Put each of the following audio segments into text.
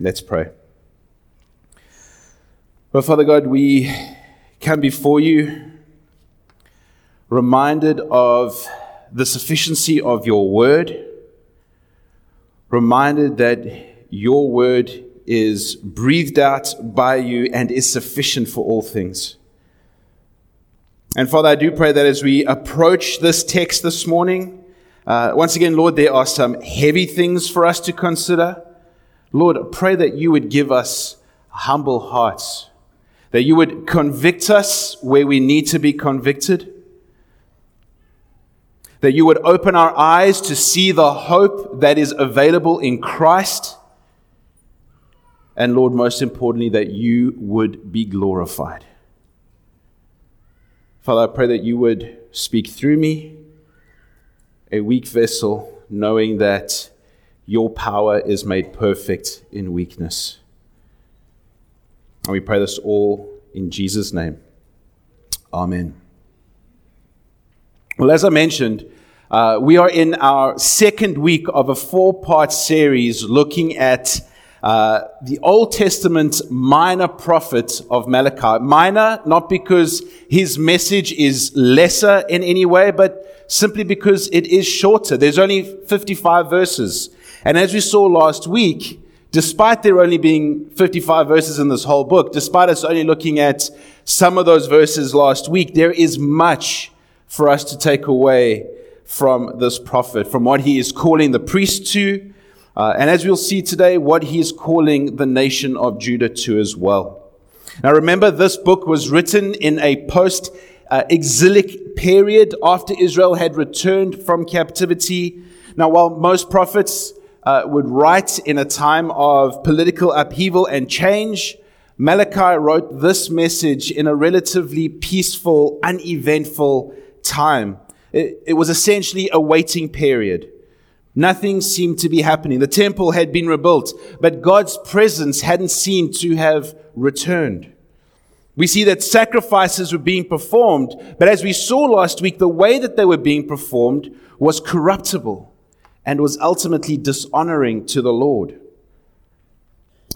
Let's pray. Well, Father God, we come before you reminded of the sufficiency of your word, reminded that your word is breathed out by you and is sufficient for all things. And Father, I do pray that as we approach this text this morning, uh, once again, Lord, there are some heavy things for us to consider. Lord, pray that you would give us humble hearts, that you would convict us where we need to be convicted, that you would open our eyes to see the hope that is available in Christ, and Lord, most importantly, that you would be glorified. Father, I pray that you would speak through me, a weak vessel, knowing that your power is made perfect in weakness. And we pray this all in Jesus' name. Amen. Well, as I mentioned, uh, we are in our second week of a four part series looking at uh, the Old Testament minor prophet of Malachi. Minor, not because his message is lesser in any way, but simply because it is shorter. There's only 55 verses. And as we saw last week, despite there only being 55 verses in this whole book, despite us only looking at some of those verses last week, there is much for us to take away from this prophet, from what he is calling the priest to, uh, and as we'll see today, what he is calling the nation of Judah to as well. Now remember, this book was written in a post exilic period after Israel had returned from captivity. Now, while most prophets uh, would write in a time of political upheaval and change, Malachi wrote this message in a relatively peaceful, uneventful time. It, it was essentially a waiting period. Nothing seemed to be happening. The temple had been rebuilt, but God's presence hadn't seemed to have returned. We see that sacrifices were being performed, but as we saw last week, the way that they were being performed was corruptible and was ultimately dishonoring to the Lord.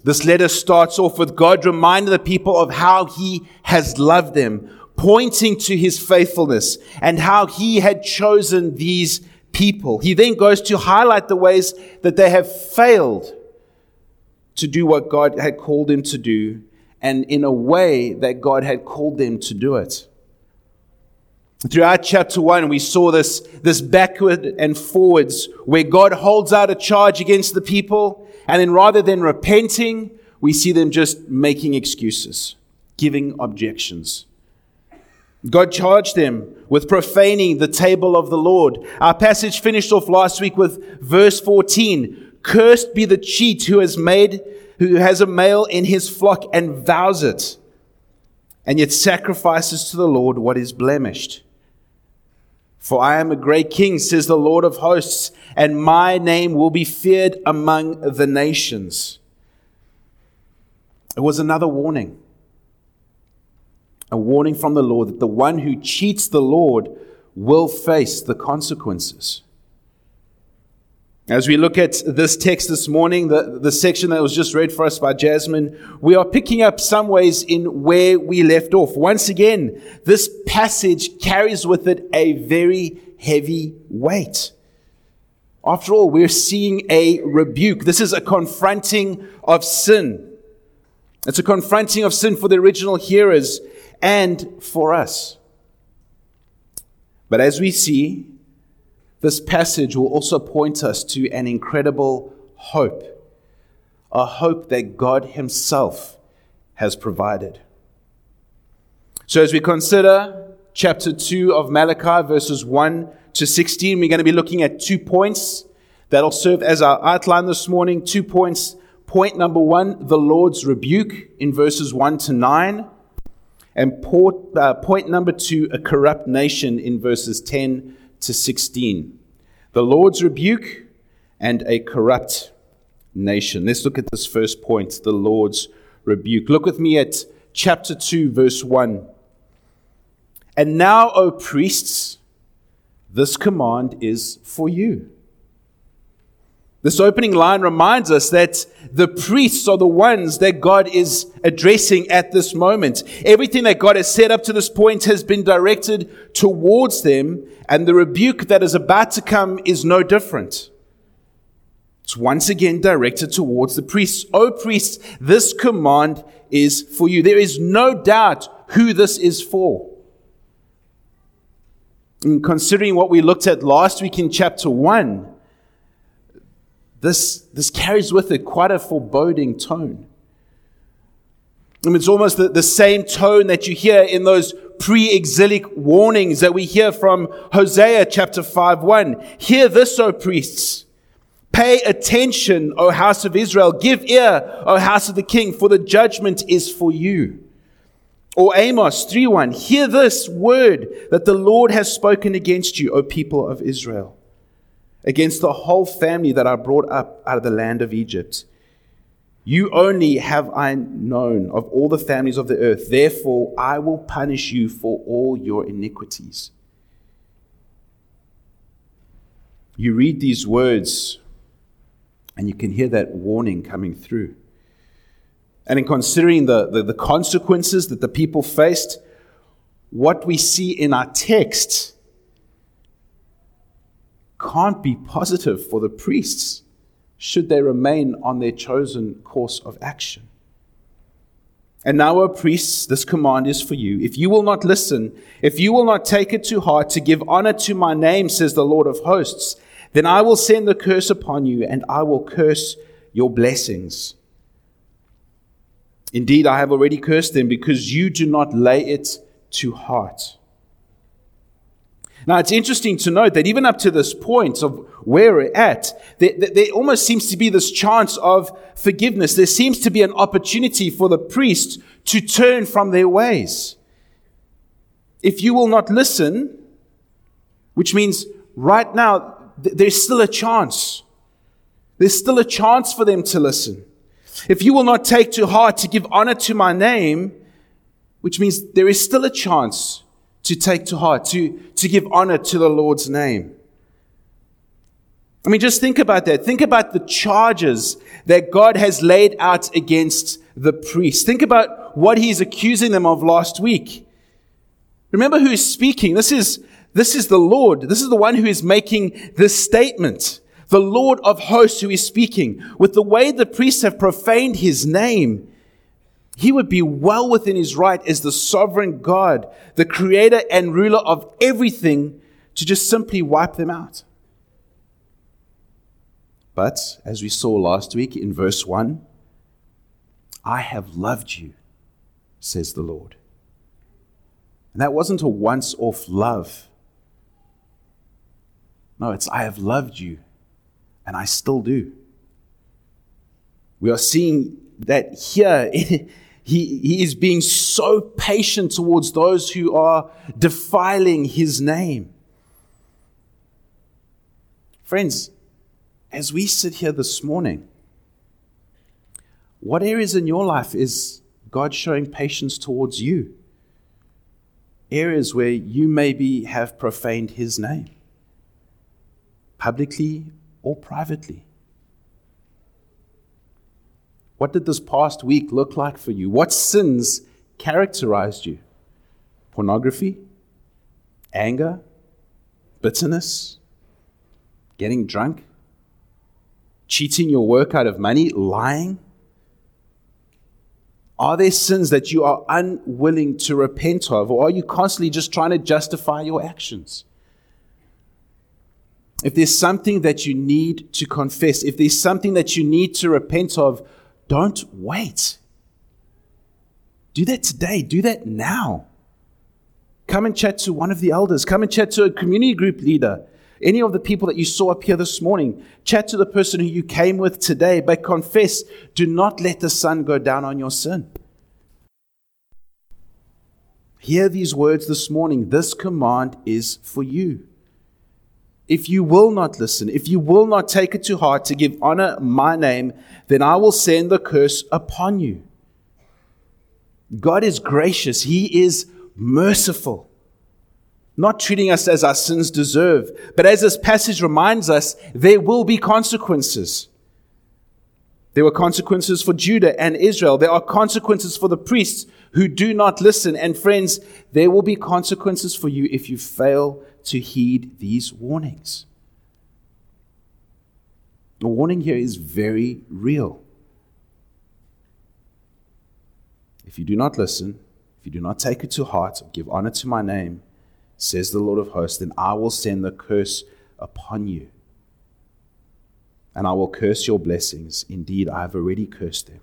This letter starts off with God reminding the people of how he has loved them, pointing to his faithfulness and how he had chosen these people. He then goes to highlight the ways that they have failed to do what God had called them to do and in a way that God had called them to do it. Throughout chapter one, we saw this, this backward and forwards where God holds out a charge against the people. And then rather than repenting, we see them just making excuses, giving objections. God charged them with profaning the table of the Lord. Our passage finished off last week with verse 14. Cursed be the cheat who has made, who has a male in his flock and vows it, and yet sacrifices to the Lord what is blemished. For I am a great king, says the Lord of hosts, and my name will be feared among the nations. It was another warning. A warning from the Lord that the one who cheats the Lord will face the consequences. As we look at this text this morning, the, the section that was just read for us by Jasmine, we are picking up some ways in where we left off. Once again, this passage carries with it a very heavy weight. After all, we're seeing a rebuke. This is a confronting of sin. It's a confronting of sin for the original hearers and for us. But as we see, this passage will also point us to an incredible hope, a hope that God Himself has provided. So, as we consider chapter 2 of Malachi, verses 1 to 16, we're going to be looking at two points that'll serve as our outline this morning. Two points. Point number one, the Lord's rebuke in verses 1 to 9. And uh, point number two, a corrupt nation in verses 10 to 16. The Lord's rebuke and a corrupt nation. Let's look at this first point, the Lord's rebuke. Look with me at chapter 2, verse 1. And now, O priests, this command is for you. This opening line reminds us that the priests are the ones that God is addressing at this moment. Everything that God has set up to this point has been directed towards them, and the rebuke that is about to come is no different. It's once again directed towards the priests. O priests, this command is for you. There is no doubt who this is for. And considering what we looked at last week in chapter 1, this, this carries with it quite a foreboding tone. I mean, it's almost the, the same tone that you hear in those pre exilic warnings that we hear from Hosea chapter 5 1. Hear this, O priests. Pay attention, O house of Israel. Give ear, O house of the king, for the judgment is for you. Or Amos 3 1. Hear this word that the Lord has spoken against you, O people of Israel against the whole family that I brought up out of the land of Egypt. You only have I known of all the families of the earth. Therefore, I will punish you for all your iniquities. You read these words, and you can hear that warning coming through. And in considering the, the, the consequences that the people faced, what we see in our text can't be positive for the priests should they remain on their chosen course of action. And now, O priests, this command is for you. If you will not listen, if you will not take it to heart to give honor to my name, says the Lord of hosts, then I will send the curse upon you and I will curse your blessings. Indeed, I have already cursed them because you do not lay it to heart. Now, it's interesting to note that even up to this point of where we're at, there, there, almost seems to be this chance of forgiveness. There seems to be an opportunity for the priest to turn from their ways. If you will not listen, which means right now, th- there's still a chance. There's still a chance for them to listen. If you will not take to heart to give honor to my name, which means there is still a chance to take to heart, to, to give honor to the Lord's name. I mean, just think about that. Think about the charges that God has laid out against the priests. Think about what he's accusing them of last week. Remember who is speaking. This is, this is the Lord. This is the one who is making this statement. The Lord of hosts who is speaking. With the way the priests have profaned his name, he would be well within his right as the sovereign God, the creator and ruler of everything, to just simply wipe them out. But, as we saw last week in verse 1, I have loved you, says the Lord. And that wasn't a once off love. No, it's I have loved you, and I still do. We are seeing that here he, he is being so patient towards those who are defiling his name. Friends, as we sit here this morning, what areas in your life is God showing patience towards you? Areas where you maybe have profaned his name, publicly or privately. What did this past week look like for you? What sins characterized you? Pornography? Anger? Bitterness? Getting drunk? Cheating your work out of money? Lying? Are there sins that you are unwilling to repent of, or are you constantly just trying to justify your actions? If there's something that you need to confess, if there's something that you need to repent of, don't wait. Do that today. Do that now. Come and chat to one of the elders. Come and chat to a community group leader. Any of the people that you saw up here this morning. Chat to the person who you came with today. But confess, do not let the sun go down on your sin. Hear these words this morning. This command is for you. If you will not listen, if you will not take it to heart to give honor my name, then I will send the curse upon you. God is gracious. He is merciful. not treating us as our sins deserve, but as this passage reminds us, there will be consequences. There were consequences for Judah and Israel. There are consequences for the priests who do not listen. And friends, there will be consequences for you if you fail to heed these warnings. The warning here is very real. If you do not listen, if you do not take it to heart, give honor to my name, says the Lord of hosts, then I will send the curse upon you. And I will curse your blessings. Indeed, I have already cursed them.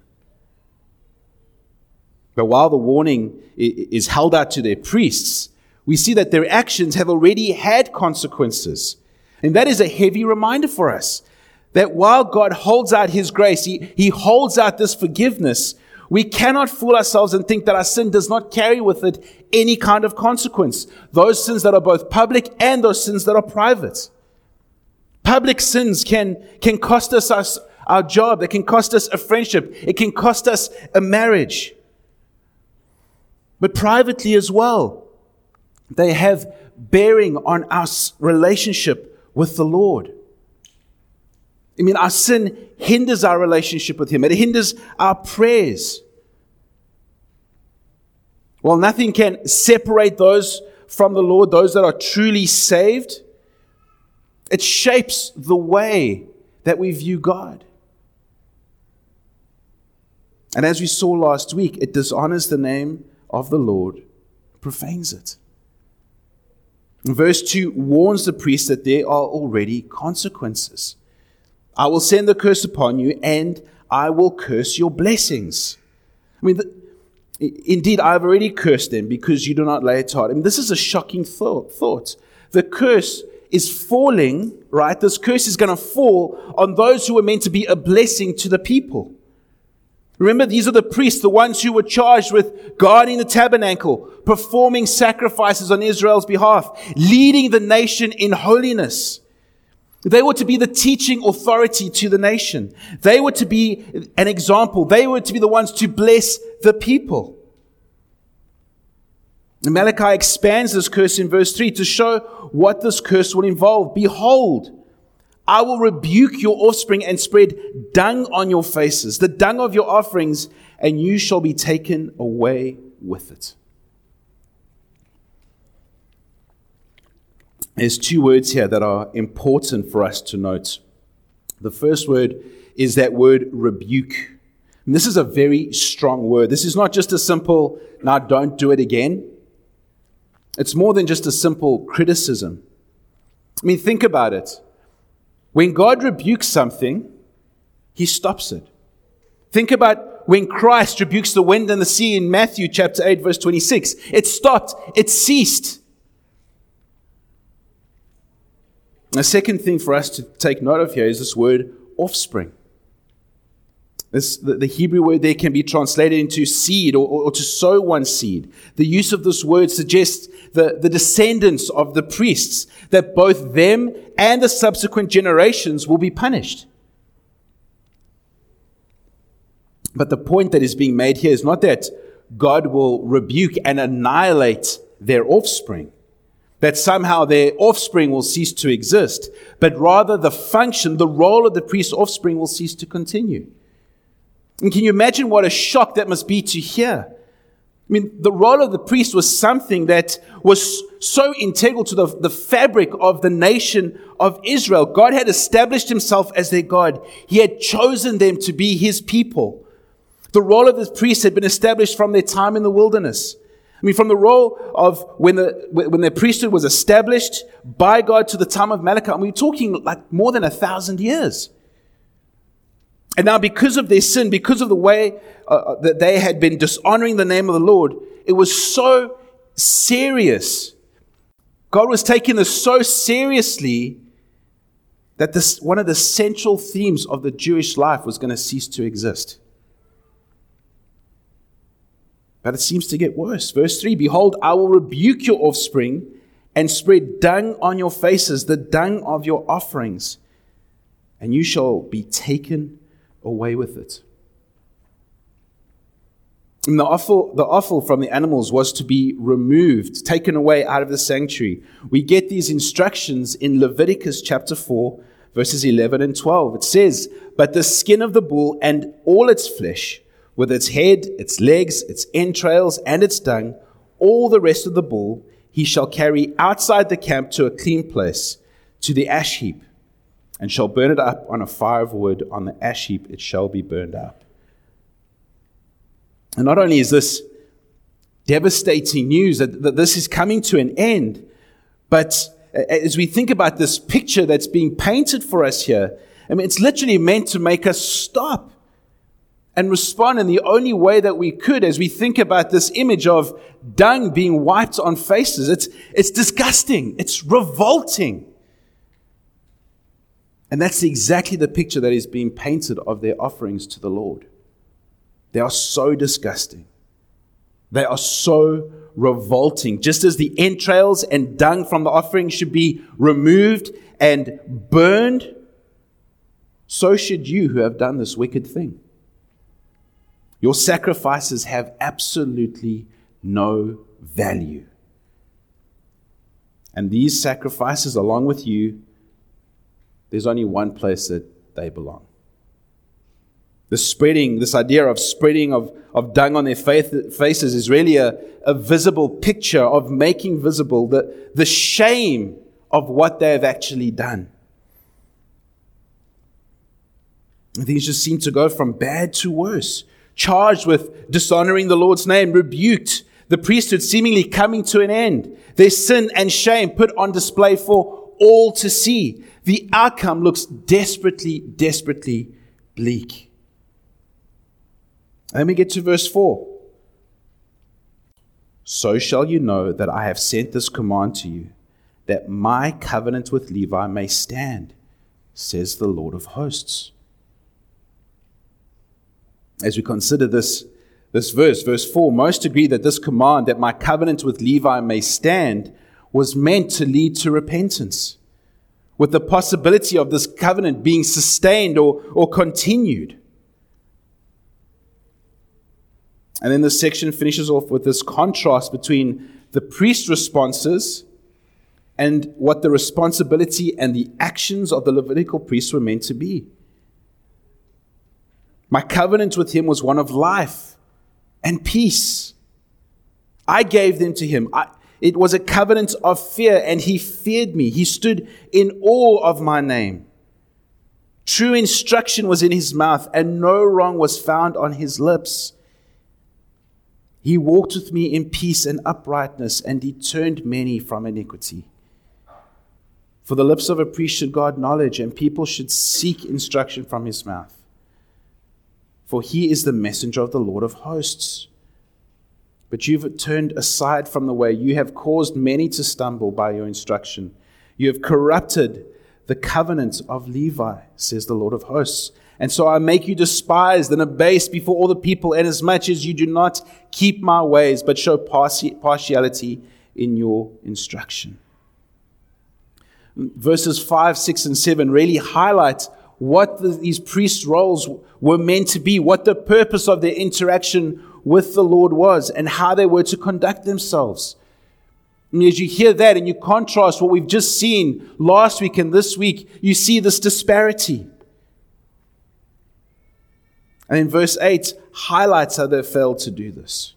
But while the warning is held out to their priests, we see that their actions have already had consequences. And that is a heavy reminder for us that while God holds out his grace, he, he holds out this forgiveness, we cannot fool ourselves and think that our sin does not carry with it any kind of consequence. Those sins that are both public and those sins that are private. Public sins can, can cost us, us our job. It can cost us a friendship. It can cost us a marriage. But privately as well, they have bearing on our relationship with the Lord. I mean, our sin hinders our relationship with Him, it hinders our prayers. Well, nothing can separate those from the Lord, those that are truly saved. It shapes the way that we view God. And as we saw last week, it dishonors the name of the Lord, profanes it. Verse 2 warns the priest that there are already consequences. I will send the curse upon you, and I will curse your blessings. I mean, the, indeed, I have already cursed them because you do not lay it heart. I mean, this is a shocking thought. thought. The curse is falling, right? This curse is going to fall on those who were meant to be a blessing to the people. Remember, these are the priests, the ones who were charged with guarding the tabernacle, performing sacrifices on Israel's behalf, leading the nation in holiness. They were to be the teaching authority to the nation. They were to be an example. They were to be the ones to bless the people. Malachi expands this curse in verse 3 to show what this curse will involve. Behold, I will rebuke your offspring and spread dung on your faces, the dung of your offerings, and you shall be taken away with it. There's two words here that are important for us to note. The first word is that word rebuke. And this is a very strong word. This is not just a simple, now don't do it again. It's more than just a simple criticism. I mean, think about it. When God rebukes something, he stops it. Think about when Christ rebukes the wind and the sea in Matthew chapter 8, verse 26. It stopped, it ceased. A second thing for us to take note of here is this word offspring. This, the, the, Hebrew word there can be translated into seed or, or, or, to sow one's seed. The use of this word suggests the, the descendants of the priests, that both them and the subsequent generations will be punished. But the point that is being made here is not that God will rebuke and annihilate their offspring that somehow their offspring will cease to exist, but rather the function, the role of the priest's offspring will cease to continue. And can you imagine what a shock that must be to hear? I mean, the role of the priest was something that was so integral to the, the fabric of the nation of Israel. God had established himself as their God. He had chosen them to be his people. The role of the priest had been established from their time in the wilderness. I mean, from the role of when the, when the priesthood was established by God to the time of Malachi, I mean, we're talking like more than a thousand years. And now, because of their sin, because of the way uh, uh, that they had been dishonoring the name of the Lord, it was so serious. God was taking this so seriously that this, one of the central themes of the Jewish life was going to cease to exist. But it seems to get worse. Verse 3 Behold, I will rebuke your offspring and spread dung on your faces, the dung of your offerings, and you shall be taken away with it. And the offal, the offal from the animals was to be removed, taken away out of the sanctuary. We get these instructions in Leviticus chapter 4, verses 11 and 12. It says, But the skin of the bull and all its flesh, with its head, its legs, its entrails, and its dung, all the rest of the bull, he shall carry outside the camp to a clean place, to the ash heap, and shall burn it up on a fire of wood. On the ash heap it shall be burned up. And not only is this devastating news that, that this is coming to an end, but as we think about this picture that's being painted for us here, I mean, it's literally meant to make us stop and respond in the only way that we could as we think about this image of dung being wiped on faces. It's, it's disgusting. It's revolting. And that's exactly the picture that is being painted of their offerings to the Lord. They are so disgusting. They are so revolting. Just as the entrails and dung from the offering should be removed and burned, so should you who have done this wicked thing. Your sacrifices have absolutely no value. And these sacrifices, along with you, there's only one place that they belong. The spreading, this idea of spreading of, of dung on their faces is really a, a visible picture of making visible the, the shame of what they have actually done. Things just seem to go from bad to worse. Charged with dishonoring the Lord's name, rebuked, the priesthood seemingly coming to an end, their sin and shame put on display for all to see. The outcome looks desperately, desperately bleak. And then we get to verse 4. So shall you know that I have sent this command to you, that my covenant with Levi may stand, says the Lord of hosts. As we consider this, this verse, verse 4, most agree that this command, that my covenant with Levi may stand, was meant to lead to repentance, with the possibility of this covenant being sustained or, or continued. And then this section finishes off with this contrast between the priest's responses and what the responsibility and the actions of the Levitical priests were meant to be. My covenant with him was one of life and peace. I gave them to him. I, it was a covenant of fear, and he feared me. He stood in awe of my name. True instruction was in his mouth, and no wrong was found on his lips. He walked with me in peace and uprightness, and he turned many from iniquity. For the lips of a priest should guard knowledge, and people should seek instruction from his mouth. For he is the messenger of the Lord of hosts. But you've turned aside from the way. You have caused many to stumble by your instruction. You have corrupted the covenant of Levi, says the Lord of hosts. And so I make you despised and abased before all the people, inasmuch as you do not keep my ways, but show partiality in your instruction. Verses 5, 6, and 7 really highlight what the, these priest roles were meant to be, what the purpose of their interaction with the Lord was, and how they were to conduct themselves. And as you hear that and you contrast what we've just seen last week and this week, you see this disparity. And in verse 8, highlights how they failed to do this.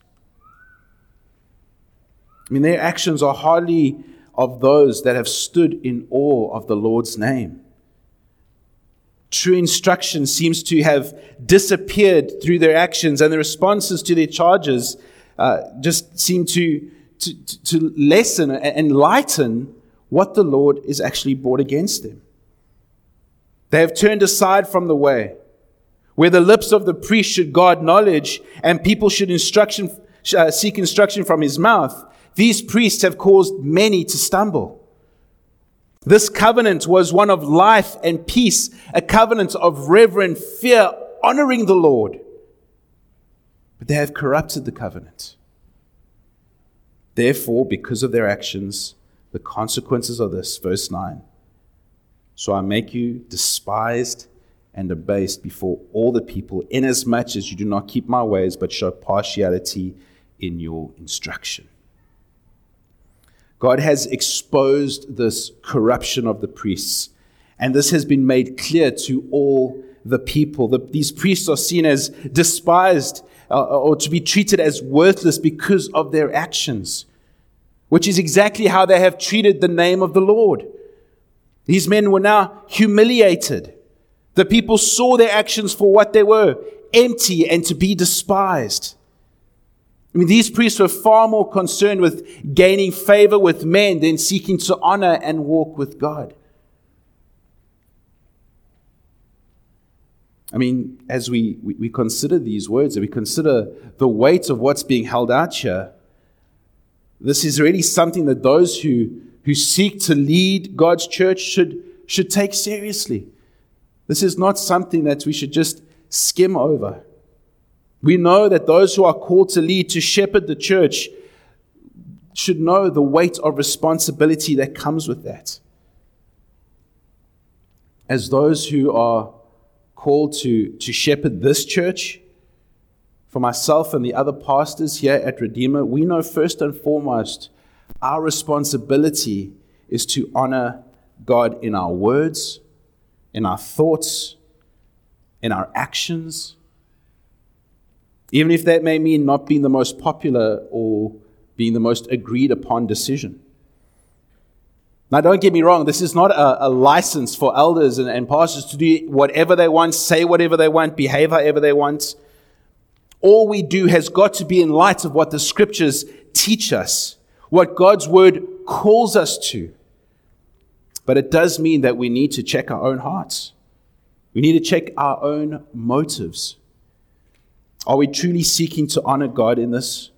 I mean, their actions are hardly of those that have stood in awe of the Lord's name. True instruction seems to have disappeared through their actions, and the responses to their charges uh, just seem to, to, to lessen and lighten what the Lord is actually brought against them. They have turned aside from the way where the lips of the priest should guard knowledge and people should instruction, uh, seek instruction from his mouth, these priests have caused many to stumble. This covenant was one of life and peace, a covenant of reverent fear, honoring the Lord. But they have corrupted the covenant. Therefore, because of their actions, the consequences of this, verse 9. So I make you despised and abased before all the people, inasmuch as you do not keep my ways, but show partiality in your instruction. God has exposed this corruption of the priests, and this has been made clear to all the people. The, these priests are seen as despised uh, or to be treated as worthless because of their actions, which is exactly how they have treated the name of the Lord. These men were now humiliated. The people saw their actions for what they were empty and to be despised. I mean, these priests were far more concerned with gaining favor with men than seeking to honor and walk with God. I mean, as we, we, we consider these words and we consider the weight of what's being held out here, this is really something that those who, who seek to lead God's church should, should take seriously. This is not something that we should just skim over. We know that those who are called to lead, to shepherd the church, should know the weight of responsibility that comes with that. As those who are called to, to shepherd this church, for myself and the other pastors here at Redeemer, we know first and foremost our responsibility is to honor God in our words in our thoughts, in our actions. Even if that may mean not being the most popular or being the most agreed upon decision. Now, don't get me wrong, this is not a, a license for elders and, and pastors to do whatever they want, say whatever they want, behave however they want. All we do has got to be in light of what the scriptures teach us, what God's word calls us to. But it does mean that we need to check our own hearts. We need to check our own motives. Are we truly seeking to honor God in this?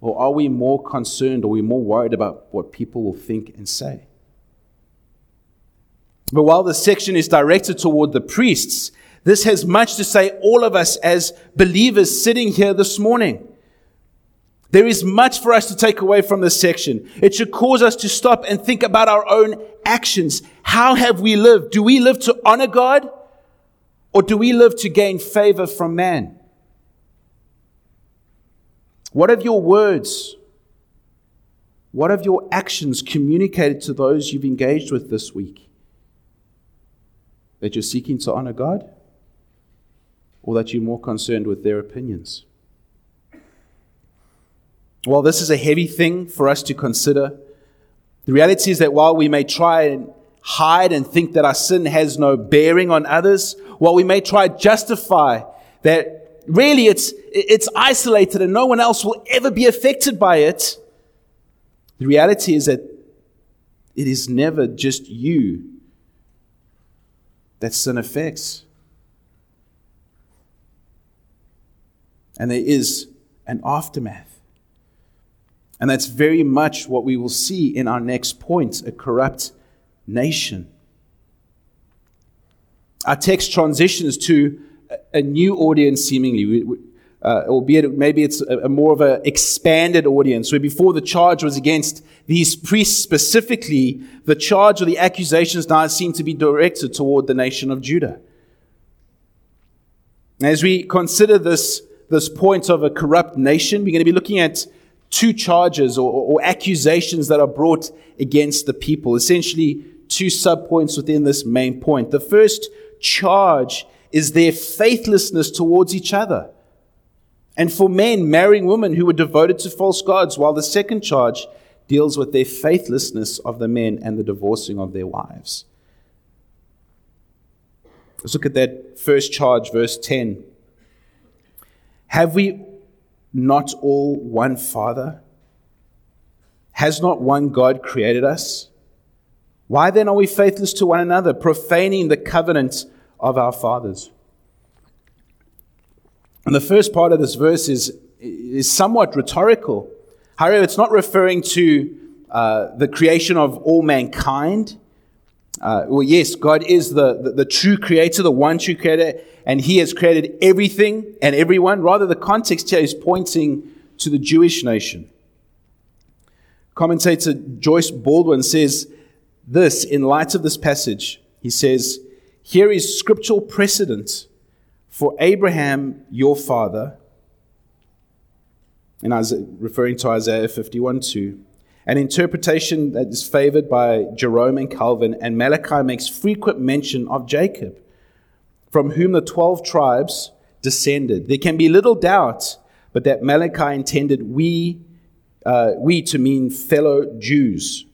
Or are we more concerned, or are we more worried about what people will think and say? But while this section is directed toward the priests, this has much to say all of us as believers sitting here this morning. There is much for us to take away from this section. It should cause us to stop and think about our own actions. How have we lived? Do we live to honor God or do we live to gain favor from man? What have your words, what have your actions communicated to those you've engaged with this week? That you're seeking to honor God or that you're more concerned with their opinions? While this is a heavy thing for us to consider, the reality is that while we may try and hide and think that our sin has no bearing on others, while we may try to justify that really it's, it's isolated and no one else will ever be affected by it, the reality is that it is never just you that sin affects. And there is an aftermath. And that's very much what we will see in our next point a corrupt nation. Our text transitions to a new audience, seemingly, uh, albeit maybe it's a, a more of an expanded audience, where before the charge was against these priests specifically, the charge or the accusations now seem to be directed toward the nation of Judah. As we consider this, this point of a corrupt nation, we're going to be looking at two charges or, or, accusations that are brought against the people. Essentially, two subpoints within this main point. The first charge is their faithlessness towards each other. And for men, marrying women who were devoted to false gods, while the second charge deals with their faithlessness of the men and the divorcing of their wives. Let's look at that first charge, verse 10. Have we not all one Father? Has not one God created us? Why then are we faithless to one another, profaning the covenant of our fathers? And the first part of this verse is, is somewhat rhetorical. However, it's not referring to uh, the creation of all mankind. Uh, well, yes, God is the, the, the true creator, the one true creator, and he has created everything and everyone. Rather, the context here is pointing to the Jewish nation. Commentator Joyce Baldwin says this in light of this passage. He says, Here is scriptural precedent for Abraham, your father, and Isaiah, referring to Isaiah 51 2. An interpretation that is favored by Jerome and Calvin, and Malachi makes frequent mention of Jacob, from whom the 12 tribes descended. There can be little doubt but that Malachi intended we, uh, we to mean fellow Jews.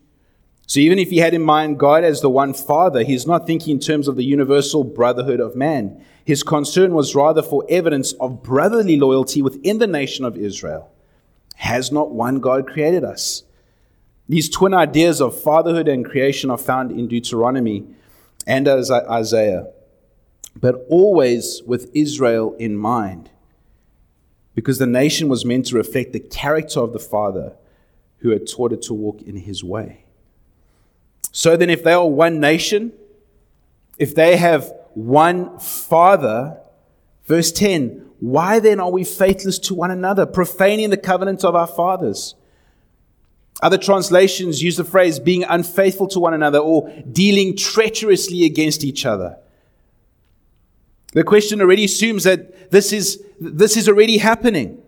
So even if he had in mind God as the one Father, he's not thinking in terms of the universal brotherhood of man. His concern was rather for evidence of brotherly loyalty within the nation of Israel. Has not one God created us? These twin ideas of fatherhood and creation are found in Deuteronomy and Isaiah, but always with Israel in mind, because the nation was meant to reflect the character of the Father who had taught it to walk in his way. So then, if they are one nation, if they have one Father, verse 10, why then are we faithless to one another, profaning the covenant of our fathers? Other translations use the phrase being unfaithful to one another or dealing treacherously against each other. The question already assumes that this is, this is already happening.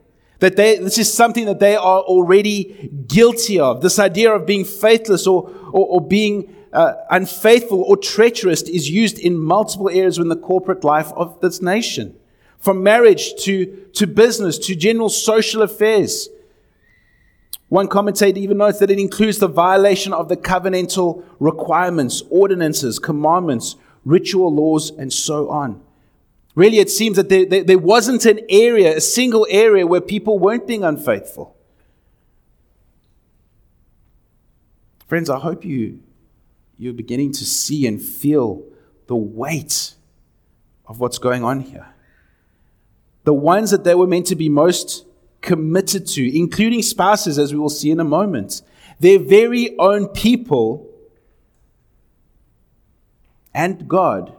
That they, this is something that they are already guilty of. This idea of being faithless or, or, or being uh, unfaithful or treacherous is used in multiple areas in the corporate life of this nation. From marriage to, to business to general social affairs. One commentator even notes that it includes the violation of the covenantal requirements, ordinances, commandments, ritual laws, and so on. Really, it seems that there, there, there, wasn't an area, a single area, where people weren't being unfaithful. Friends, I hope you, you're beginning to see and feel the weight of what's going on here. The ones that they were meant to be most committed to, including spouses, as we will see in a moment, their very own people and God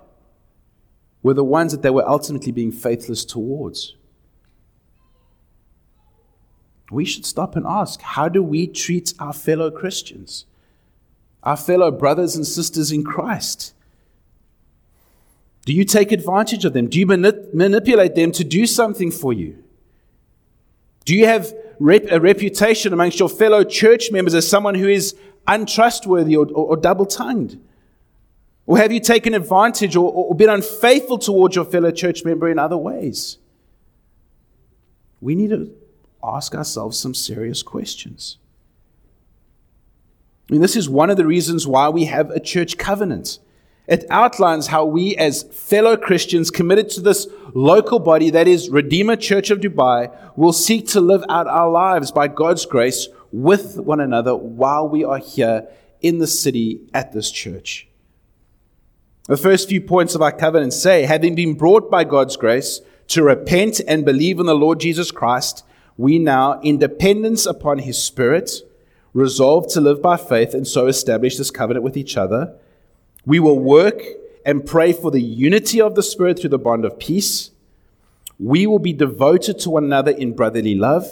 were the ones that they were ultimately being faithless towards. We should stop and ask how do we treat our fellow Christians, our fellow brothers and sisters in Christ? Do you take advantage of them? Do you manip- manipulate them to do something for you? Do you have rep- a reputation amongst your fellow church members as someone who is untrustworthy or, or, or double tongued? Or have you taken advantage or, or been unfaithful towards your fellow church member in other ways? We need to ask ourselves some serious questions. I mean, this is one of the reasons why we have a church covenant. It outlines how we, as fellow Christians committed to this local body, that is Redeemer Church of Dubai, will seek to live out our lives by God's grace with one another while we are here in the city at this church. The first few points of our covenant say, having been brought by God's grace to repent and believe in the Lord Jesus Christ, we now, in dependence upon his Spirit, resolve to live by faith and so establish this covenant with each other. We will work and pray for the unity of the Spirit through the bond of peace. We will be devoted to one another in brotherly love.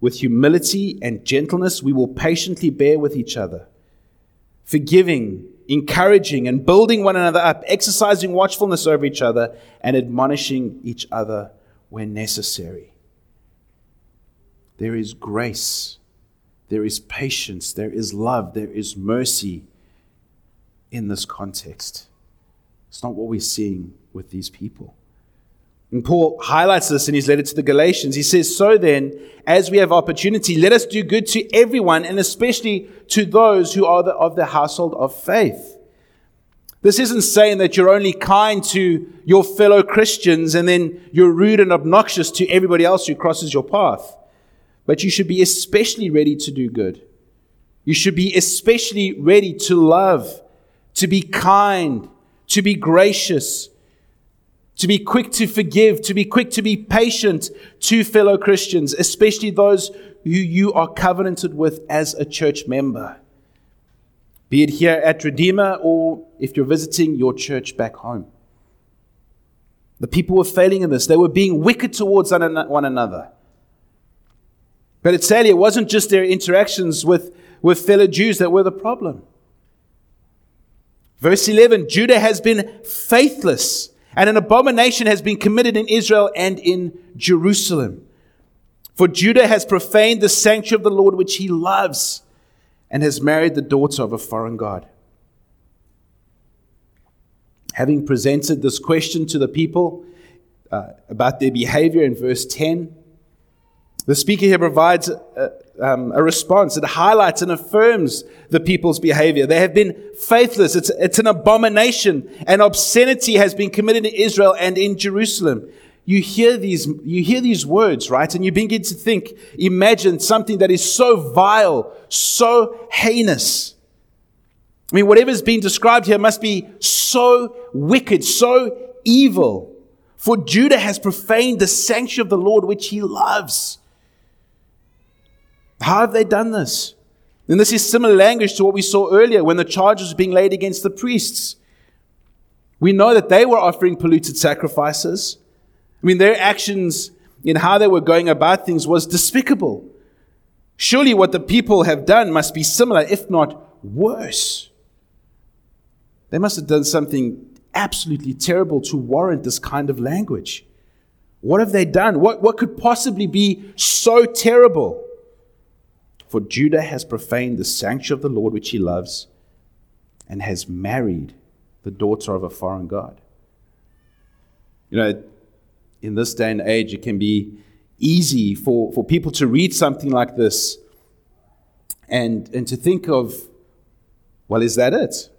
With humility and gentleness, we will patiently bear with each other, forgiving encouraging and building one another up, exercising watchfulness over each other, and admonishing each other when necessary. There is grace, there is patience, there is love, there is mercy in this context. It's not what we're seeing with these people. And Paul highlights this in his letter to the Galatians. He says, So then, as we have opportunity, let us do good to everyone, and especially to those who are the, of the household of faith. This isn't saying that you're only kind to your fellow Christians and then you're rude and obnoxious to everybody else who crosses your path. But you should be especially ready to do good. You should be especially ready to love, to be kind, to be gracious, to be quick to forgive, to be quick to be patient to fellow Christians, especially those who you are covenanted with as a church member. Be it here at Redeemer or if you're visiting your church back home. The people were failing in this. They were being wicked towards one another. But it's sadly, it wasn't just their interactions with, with fellow Jews that were the problem. Verse 11 Judah has been faithless, and an abomination has been committed in Israel and in Jerusalem. For Judah has profaned the sanctuary of the Lord which he loves, and has married the daughter of a foreign God. Having presented this question to the people uh, about their behavior in verse 10, the speaker here provides a, um, a, response. It highlights and affirms the people's behavior. They have been faithless. It's, it's an abomination. And obscenity has been committed in Israel and in Jerusalem. You hear these, you hear these words, right? And you begin to think, imagine something that is so vile, so heinous. I mean, whatever's being described here must be so wicked, so evil. For Judah has profaned the sanctuary of the Lord, which he loves. How have they done this? And this is similar language to what we saw earlier when the charges were being laid against the priests. We know that they were offering polluted sacrifices. I mean, their actions in how they were going about things was despicable. Surely what the people have done must be similar, if not worse. They must have done something absolutely terrible to warrant this kind of language. What have they done? What, what could possibly be so terrible? For Judah has profaned the sanctuary of the Lord which he loves and has married the daughter of a foreign God. You know, in this day and age, it can be easy for, for people to read something like this and, and to think of, well, is that it?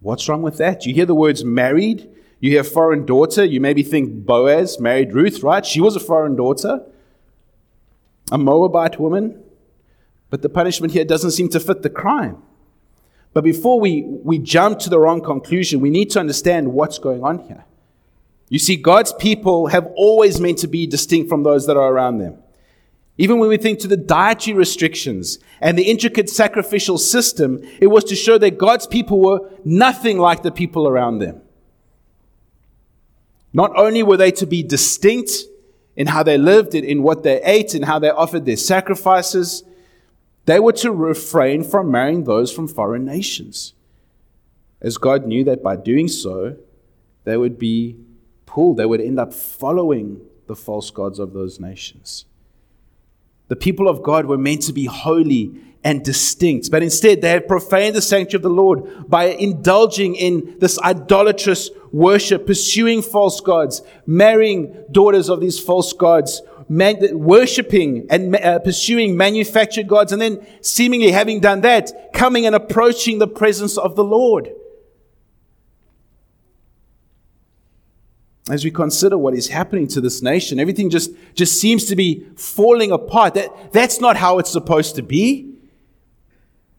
What's wrong with that? You hear the words married, you hear foreign daughter, you maybe think Boaz married Ruth, right? She was a foreign daughter, a Moabite woman. But the punishment here doesn't seem to fit the crime. But before we, we jump to the wrong conclusion, we need to understand what's going on here. You see, God's people have always meant to be distinct from those that are around them. Even when we think to the dietary restrictions and the intricate sacrificial system, it was to show that God's people were nothing like the people around them. Not only were they to be distinct in how they lived, in what they ate, in how they offered their sacrifices, they were to refrain from marrying those from foreign nations, as God knew that by doing so, they would be pulled, they would end up following the false gods of those nations. The people of God were meant to be holy and distinct, but instead they have profaned the sanctuary of the Lord by indulging in this idolatrous worship, pursuing false gods, marrying daughters of these false gods, man, worshipping and uh, pursuing manufactured gods, and then seemingly having done that, coming and approaching the presence of the Lord. As we consider what is happening to this nation, everything just, just seems to be falling apart. That, that's not how it's supposed to be.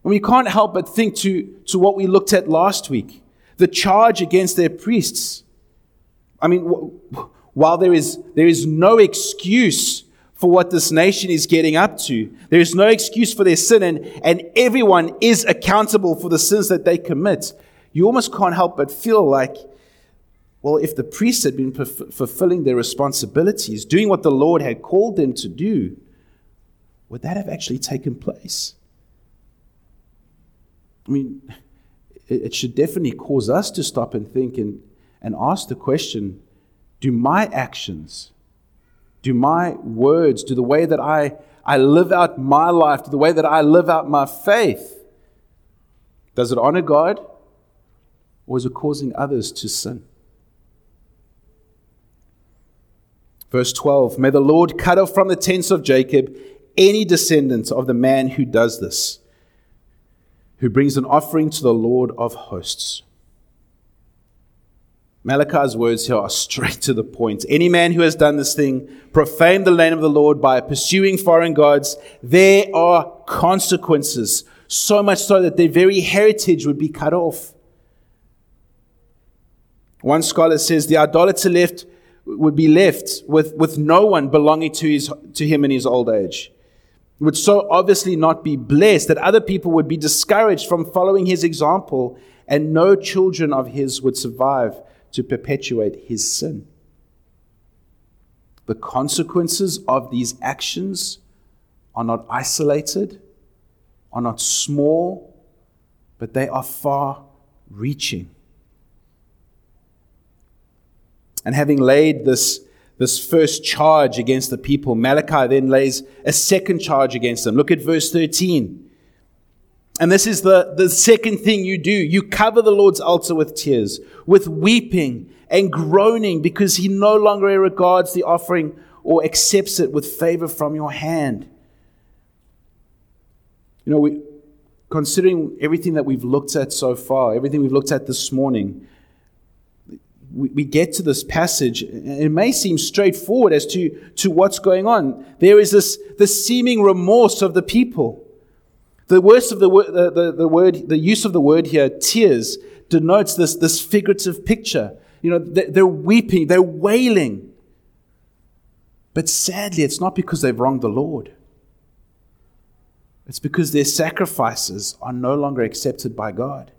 And we can't help but think to, to what we looked at last week the charge against their priests. I mean, while there is, there is no excuse for what this nation is getting up to, there is no excuse for their sin, and, and everyone is accountable for the sins that they commit. You almost can't help but feel like, well, if the priests had been fulfilling their responsibilities, doing what the Lord had called them to do, would that have actually taken place? I mean, it should definitely cause us to stop and think and, and ask the question do my actions, do my words, do the way that I, I live out my life, do the way that I live out my faith, does it honor God or is it causing others to sin? Verse 12 May the Lord cut off from the tents of Jacob any descendant of the man who does this who brings an offering to the Lord of hosts. Malachi's words here are straight to the point. Any man who has done this thing, profaned the name of the Lord by pursuing foreign gods, there are consequences. So much so that their very heritage would be cut off. One scholar says the idolater left would be left with, with no one belonging to, his, to him in his old age would so obviously not be blessed that other people would be discouraged from following his example, and no children of his would survive to perpetuate his sin. The consequences of these actions are not isolated, are not small, but they are far reaching. And having laid this, this first charge against the people, Malachi then lays a second charge against them. Look at verse 13. And this is the, the second thing you do. You cover the Lord's altar with tears, with weeping and groaning, because he no longer regards the offering or accepts it with favor from your hand. You know, we, considering everything that we've looked at so far, everything we've looked at this morning, we, we get to this passage, and it may seem straightforward as to, to what's going on. There is this, this seeming remorse of the people. The worst of the, the, the, the word, the use of the word here, tears, denotes this, this figurative picture. You know, they're weeping, they're wailing. But sadly, it's not because they've wronged the Lord. It's because their sacrifices are no longer accepted by God.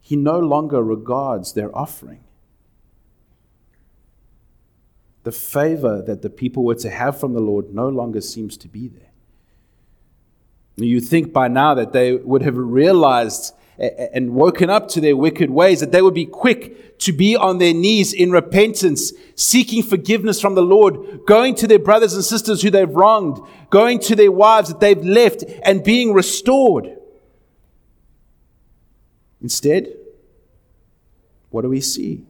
He no longer regards their offering. The favor that the people were to have from the Lord no longer seems to be there. You think by now that they would have realized and woken up to their wicked ways, that they would be quick to be on their knees in repentance, seeking forgiveness from the Lord, going to their brothers and sisters who they've wronged, going to their wives that they've left, and being restored. Instead, what do we see?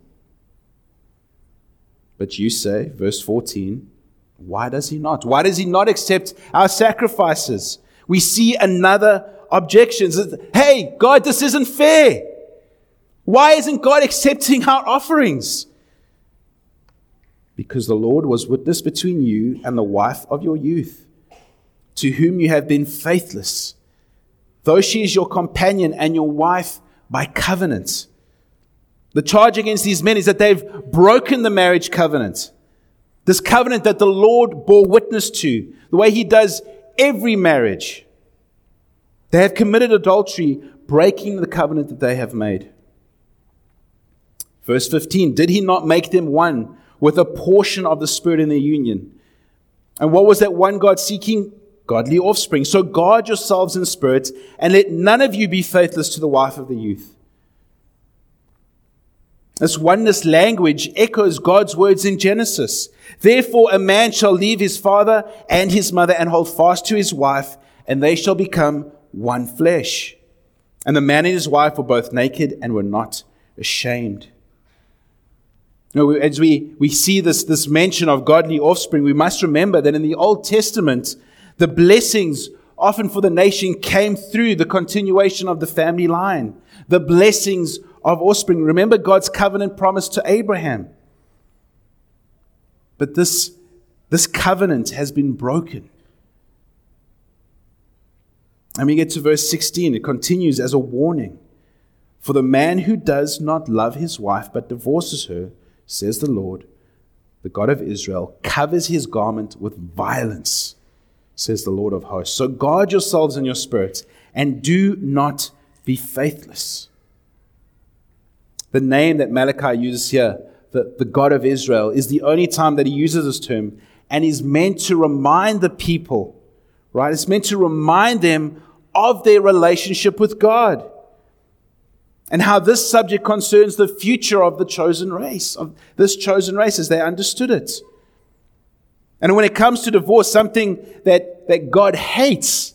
But you say, verse 14, why does he not? Why does he not accept our sacrifices? We see another objections. Hey, God, this isn't fair. Why isn't God accepting our offerings? Because the Lord was witness between you and the wife of your youth, to whom you have been faithless, though she is your companion and your wife by covenant. The charge against these men is that they've broken the marriage covenant. This covenant that the Lord bore witness to, the way he does every marriage. They have committed adultery, breaking the covenant that they have made. Verse 15 Did he not make them one with a portion of the Spirit in their union? And what was that one God seeking? Godly offspring. So guard yourselves in spirit, and let none of you be faithless to the wife of the youth. This oneness language echoes God's words in Genesis. Therefore, a man shall leave his father and his mother and hold fast to his wife, and they shall become one flesh. And the man and his wife were both naked and were not ashamed. Know, as we, we see this, this mention of godly offspring, we must remember that in the Old Testament, the blessings often for the nation came through the continuation of the family line, the blessings of offspring. Remember God's covenant promise to Abraham. But this, this covenant has been broken. And we get to verse 16. It continues as a warning. For the man who does not love his wife but divorces her, says the Lord, the God of Israel, covers his garment with violence, says the Lord of hosts. So guard yourselves in your spirits and do not be faithless. The name that Malachi uses here, the, the God of Israel, is the only time that he uses this term and is meant to remind the people right? It's meant to remind them of their relationship with God and how this subject concerns the future of the chosen race, of this chosen race as they understood it. And when it comes to divorce, something that, that God hates,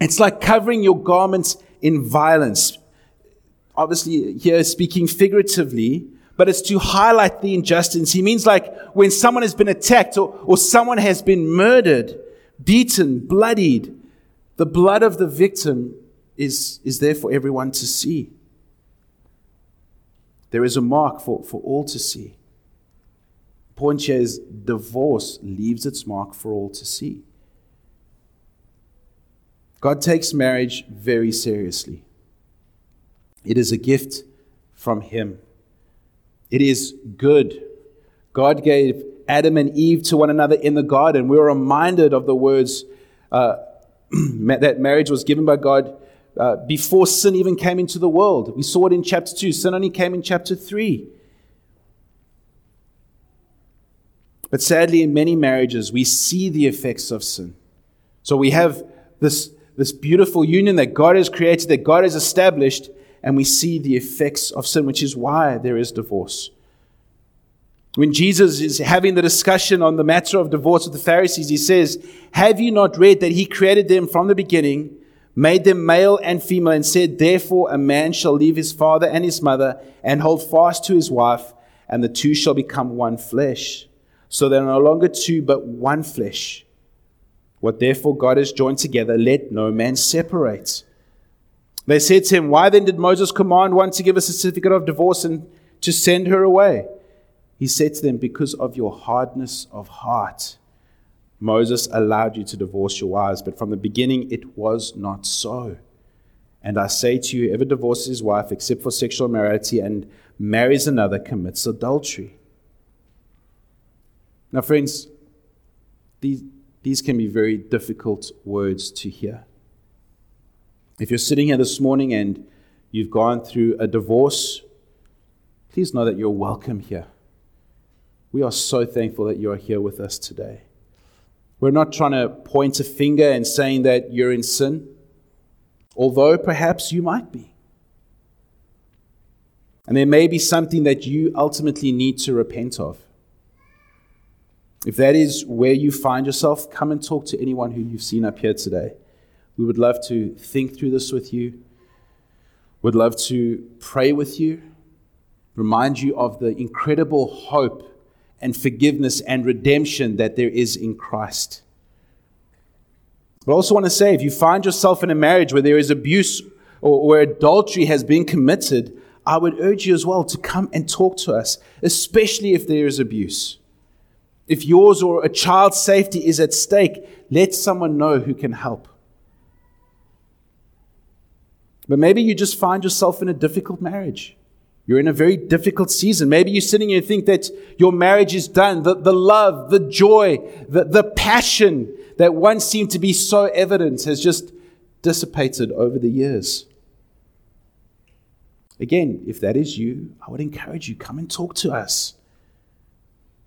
it's like covering your garments in violence. Obviously, here speaking figuratively, but it's to highlight the injustice. He means like when someone has been attacked or, or someone has been murdered, beaten, bloodied. The blood of the victim is, is there for everyone to see. There is a mark for, for all to see. Point here is divorce leaves its mark for all to see. God takes marriage very seriously. It is a gift from Him. It is good. God gave Adam and Eve to one another in the garden. We are reminded of the words uh, that marriage was given by God uh, before sin even came into the world. We saw it in chapter 2. Sin only came in chapter 3. But sadly, in many marriages, we see the effects of sin. So we have this, this beautiful union that God has created, that God has established, and we see the effects of sin, which is why there is divorce. When Jesus is having the discussion on the matter of divorce with the Pharisees, he says, Have you not read that he created them from the beginning, made them male and female, and said, Therefore a man shall leave his father and his mother and hold fast to his wife, and the two shall become one flesh. So they're no longer two, but one flesh. What therefore God has joined together, let no man separate. They said to him, Why then did Moses command one to give a certificate of divorce and to send her away? He said to them, Because of your hardness of heart, Moses allowed you to divorce your wives, but from the beginning it was not so. And I say to you, whoever divorces his wife except for sexual immorality and marries another commits adultery. Now, friends, these, these can be very difficult words to hear. If you're sitting here this morning and you've gone through a divorce, please know that you're welcome here. We are so thankful that you are here with us today. We're not trying to point a finger and saying that you're in sin, although perhaps you might be. And there may be something that you ultimately need to repent of. If that is where you find yourself, come and talk to anyone who you've seen up here today. We would love to think through this with you. Would love to pray with you, remind you of the incredible hope and forgiveness and redemption that there is in Christ. But I also want to say if you find yourself in a marriage where there is abuse or where adultery has been committed, I would urge you as well to come and talk to us, especially if there is abuse. If yours or a child's safety is at stake, let someone know who can help. But maybe you just find yourself in a difficult marriage. You're in a very difficult season. Maybe you're sitting here and think that your marriage is done. The, the love, the joy, the, the passion that once seemed to be so evident has just dissipated over the years. Again, if that is you, I would encourage you, come and talk to us.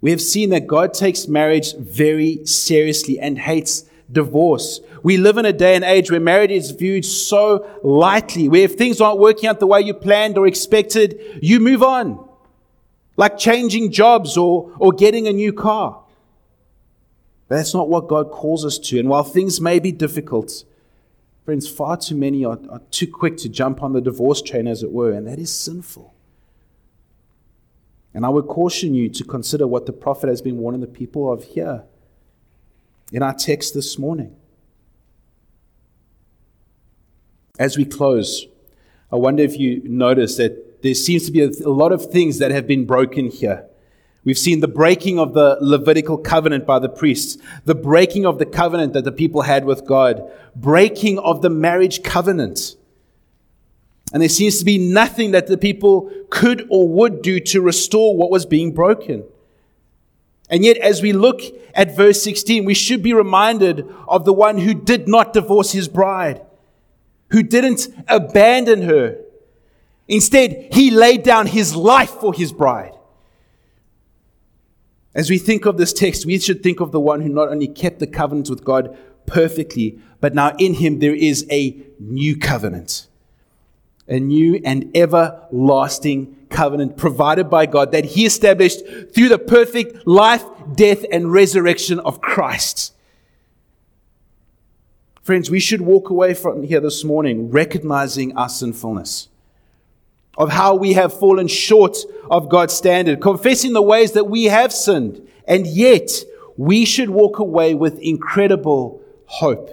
We have seen that God takes marriage very seriously and hates divorce. We live in a day and age where marriage is viewed so lightly, where if things aren't working out the way you planned or expected, you move on. Like changing jobs or, or getting a new car. But that's not what God calls us to. And while things may be difficult, friends, far too many are, are too quick to jump on the divorce train, as it were, and that is sinful. And I would caution you to consider what the prophet has been warning the people of here in our text this morning. As we close, I wonder if you notice that there seems to be a, lot of things that have been broken here. We've seen the breaking of the Levitical covenant by the priests, the breaking of the covenant that the people had with God, breaking of the marriage covenant. And there seems to be nothing that the people could or would do to restore what was being broken. And yet, as we look at verse 16, we should be reminded of the one who did not divorce his bride, who didn't abandon her. Instead, he laid down his life for his bride. As we think of this text, we should think of the one who not only kept the covenant with God perfectly, but now in him there is a new covenant a new and everlasting covenant provided by God that He established through the perfect life, death, and resurrection of Christ. Friends, we should walk away from here this morning recognizing our sinfulness, of how we have fallen short of God's standard, confessing the ways that we have sinned, and yet we should walk away with incredible hope,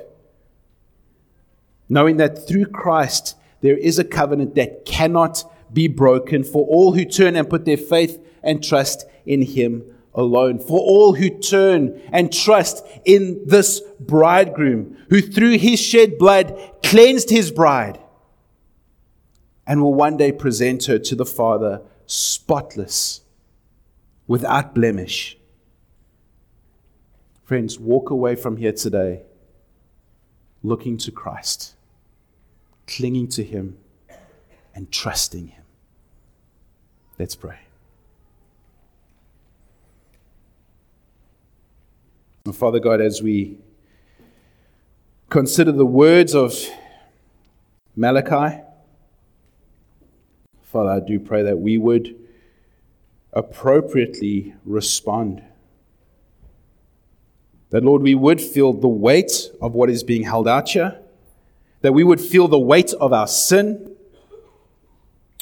knowing that through Christ, there is a covenant that cannot be broken for all who turn and put their faith and trust in Him alone. For all who turn and trust in this bridegroom who through his shed blood cleansed his bride and will one day present her to the Father spotless, without blemish. Friends, walk away from here today looking to Christ clinging to Him, and trusting Him. Let's pray. Father God, as we consider the words of Malachi, Father, I do pray that we would appropriately respond. That, Lord, we would feel the weight of what is being held out here, that we would feel the weight of our sin,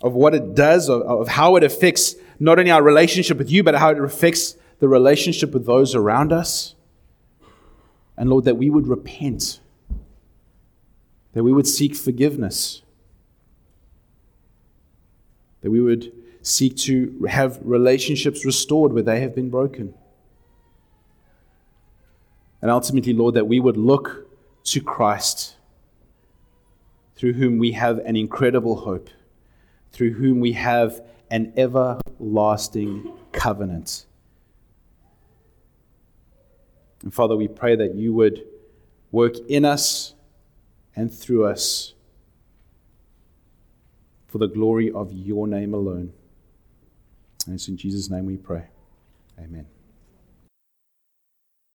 of what it does, of, of how it affects not only our relationship with you, but how it affects the relationship with those around us. And Lord, that we would repent, that we would seek forgiveness, that we would seek to have relationships restored where they have been broken. And ultimately, Lord, that we would look to Christ, through whom we have an incredible hope, through whom we have an everlasting covenant. And Father, we pray that you would work in us and through us for the glory of your name alone. And it's in Jesus' name we pray. Amen.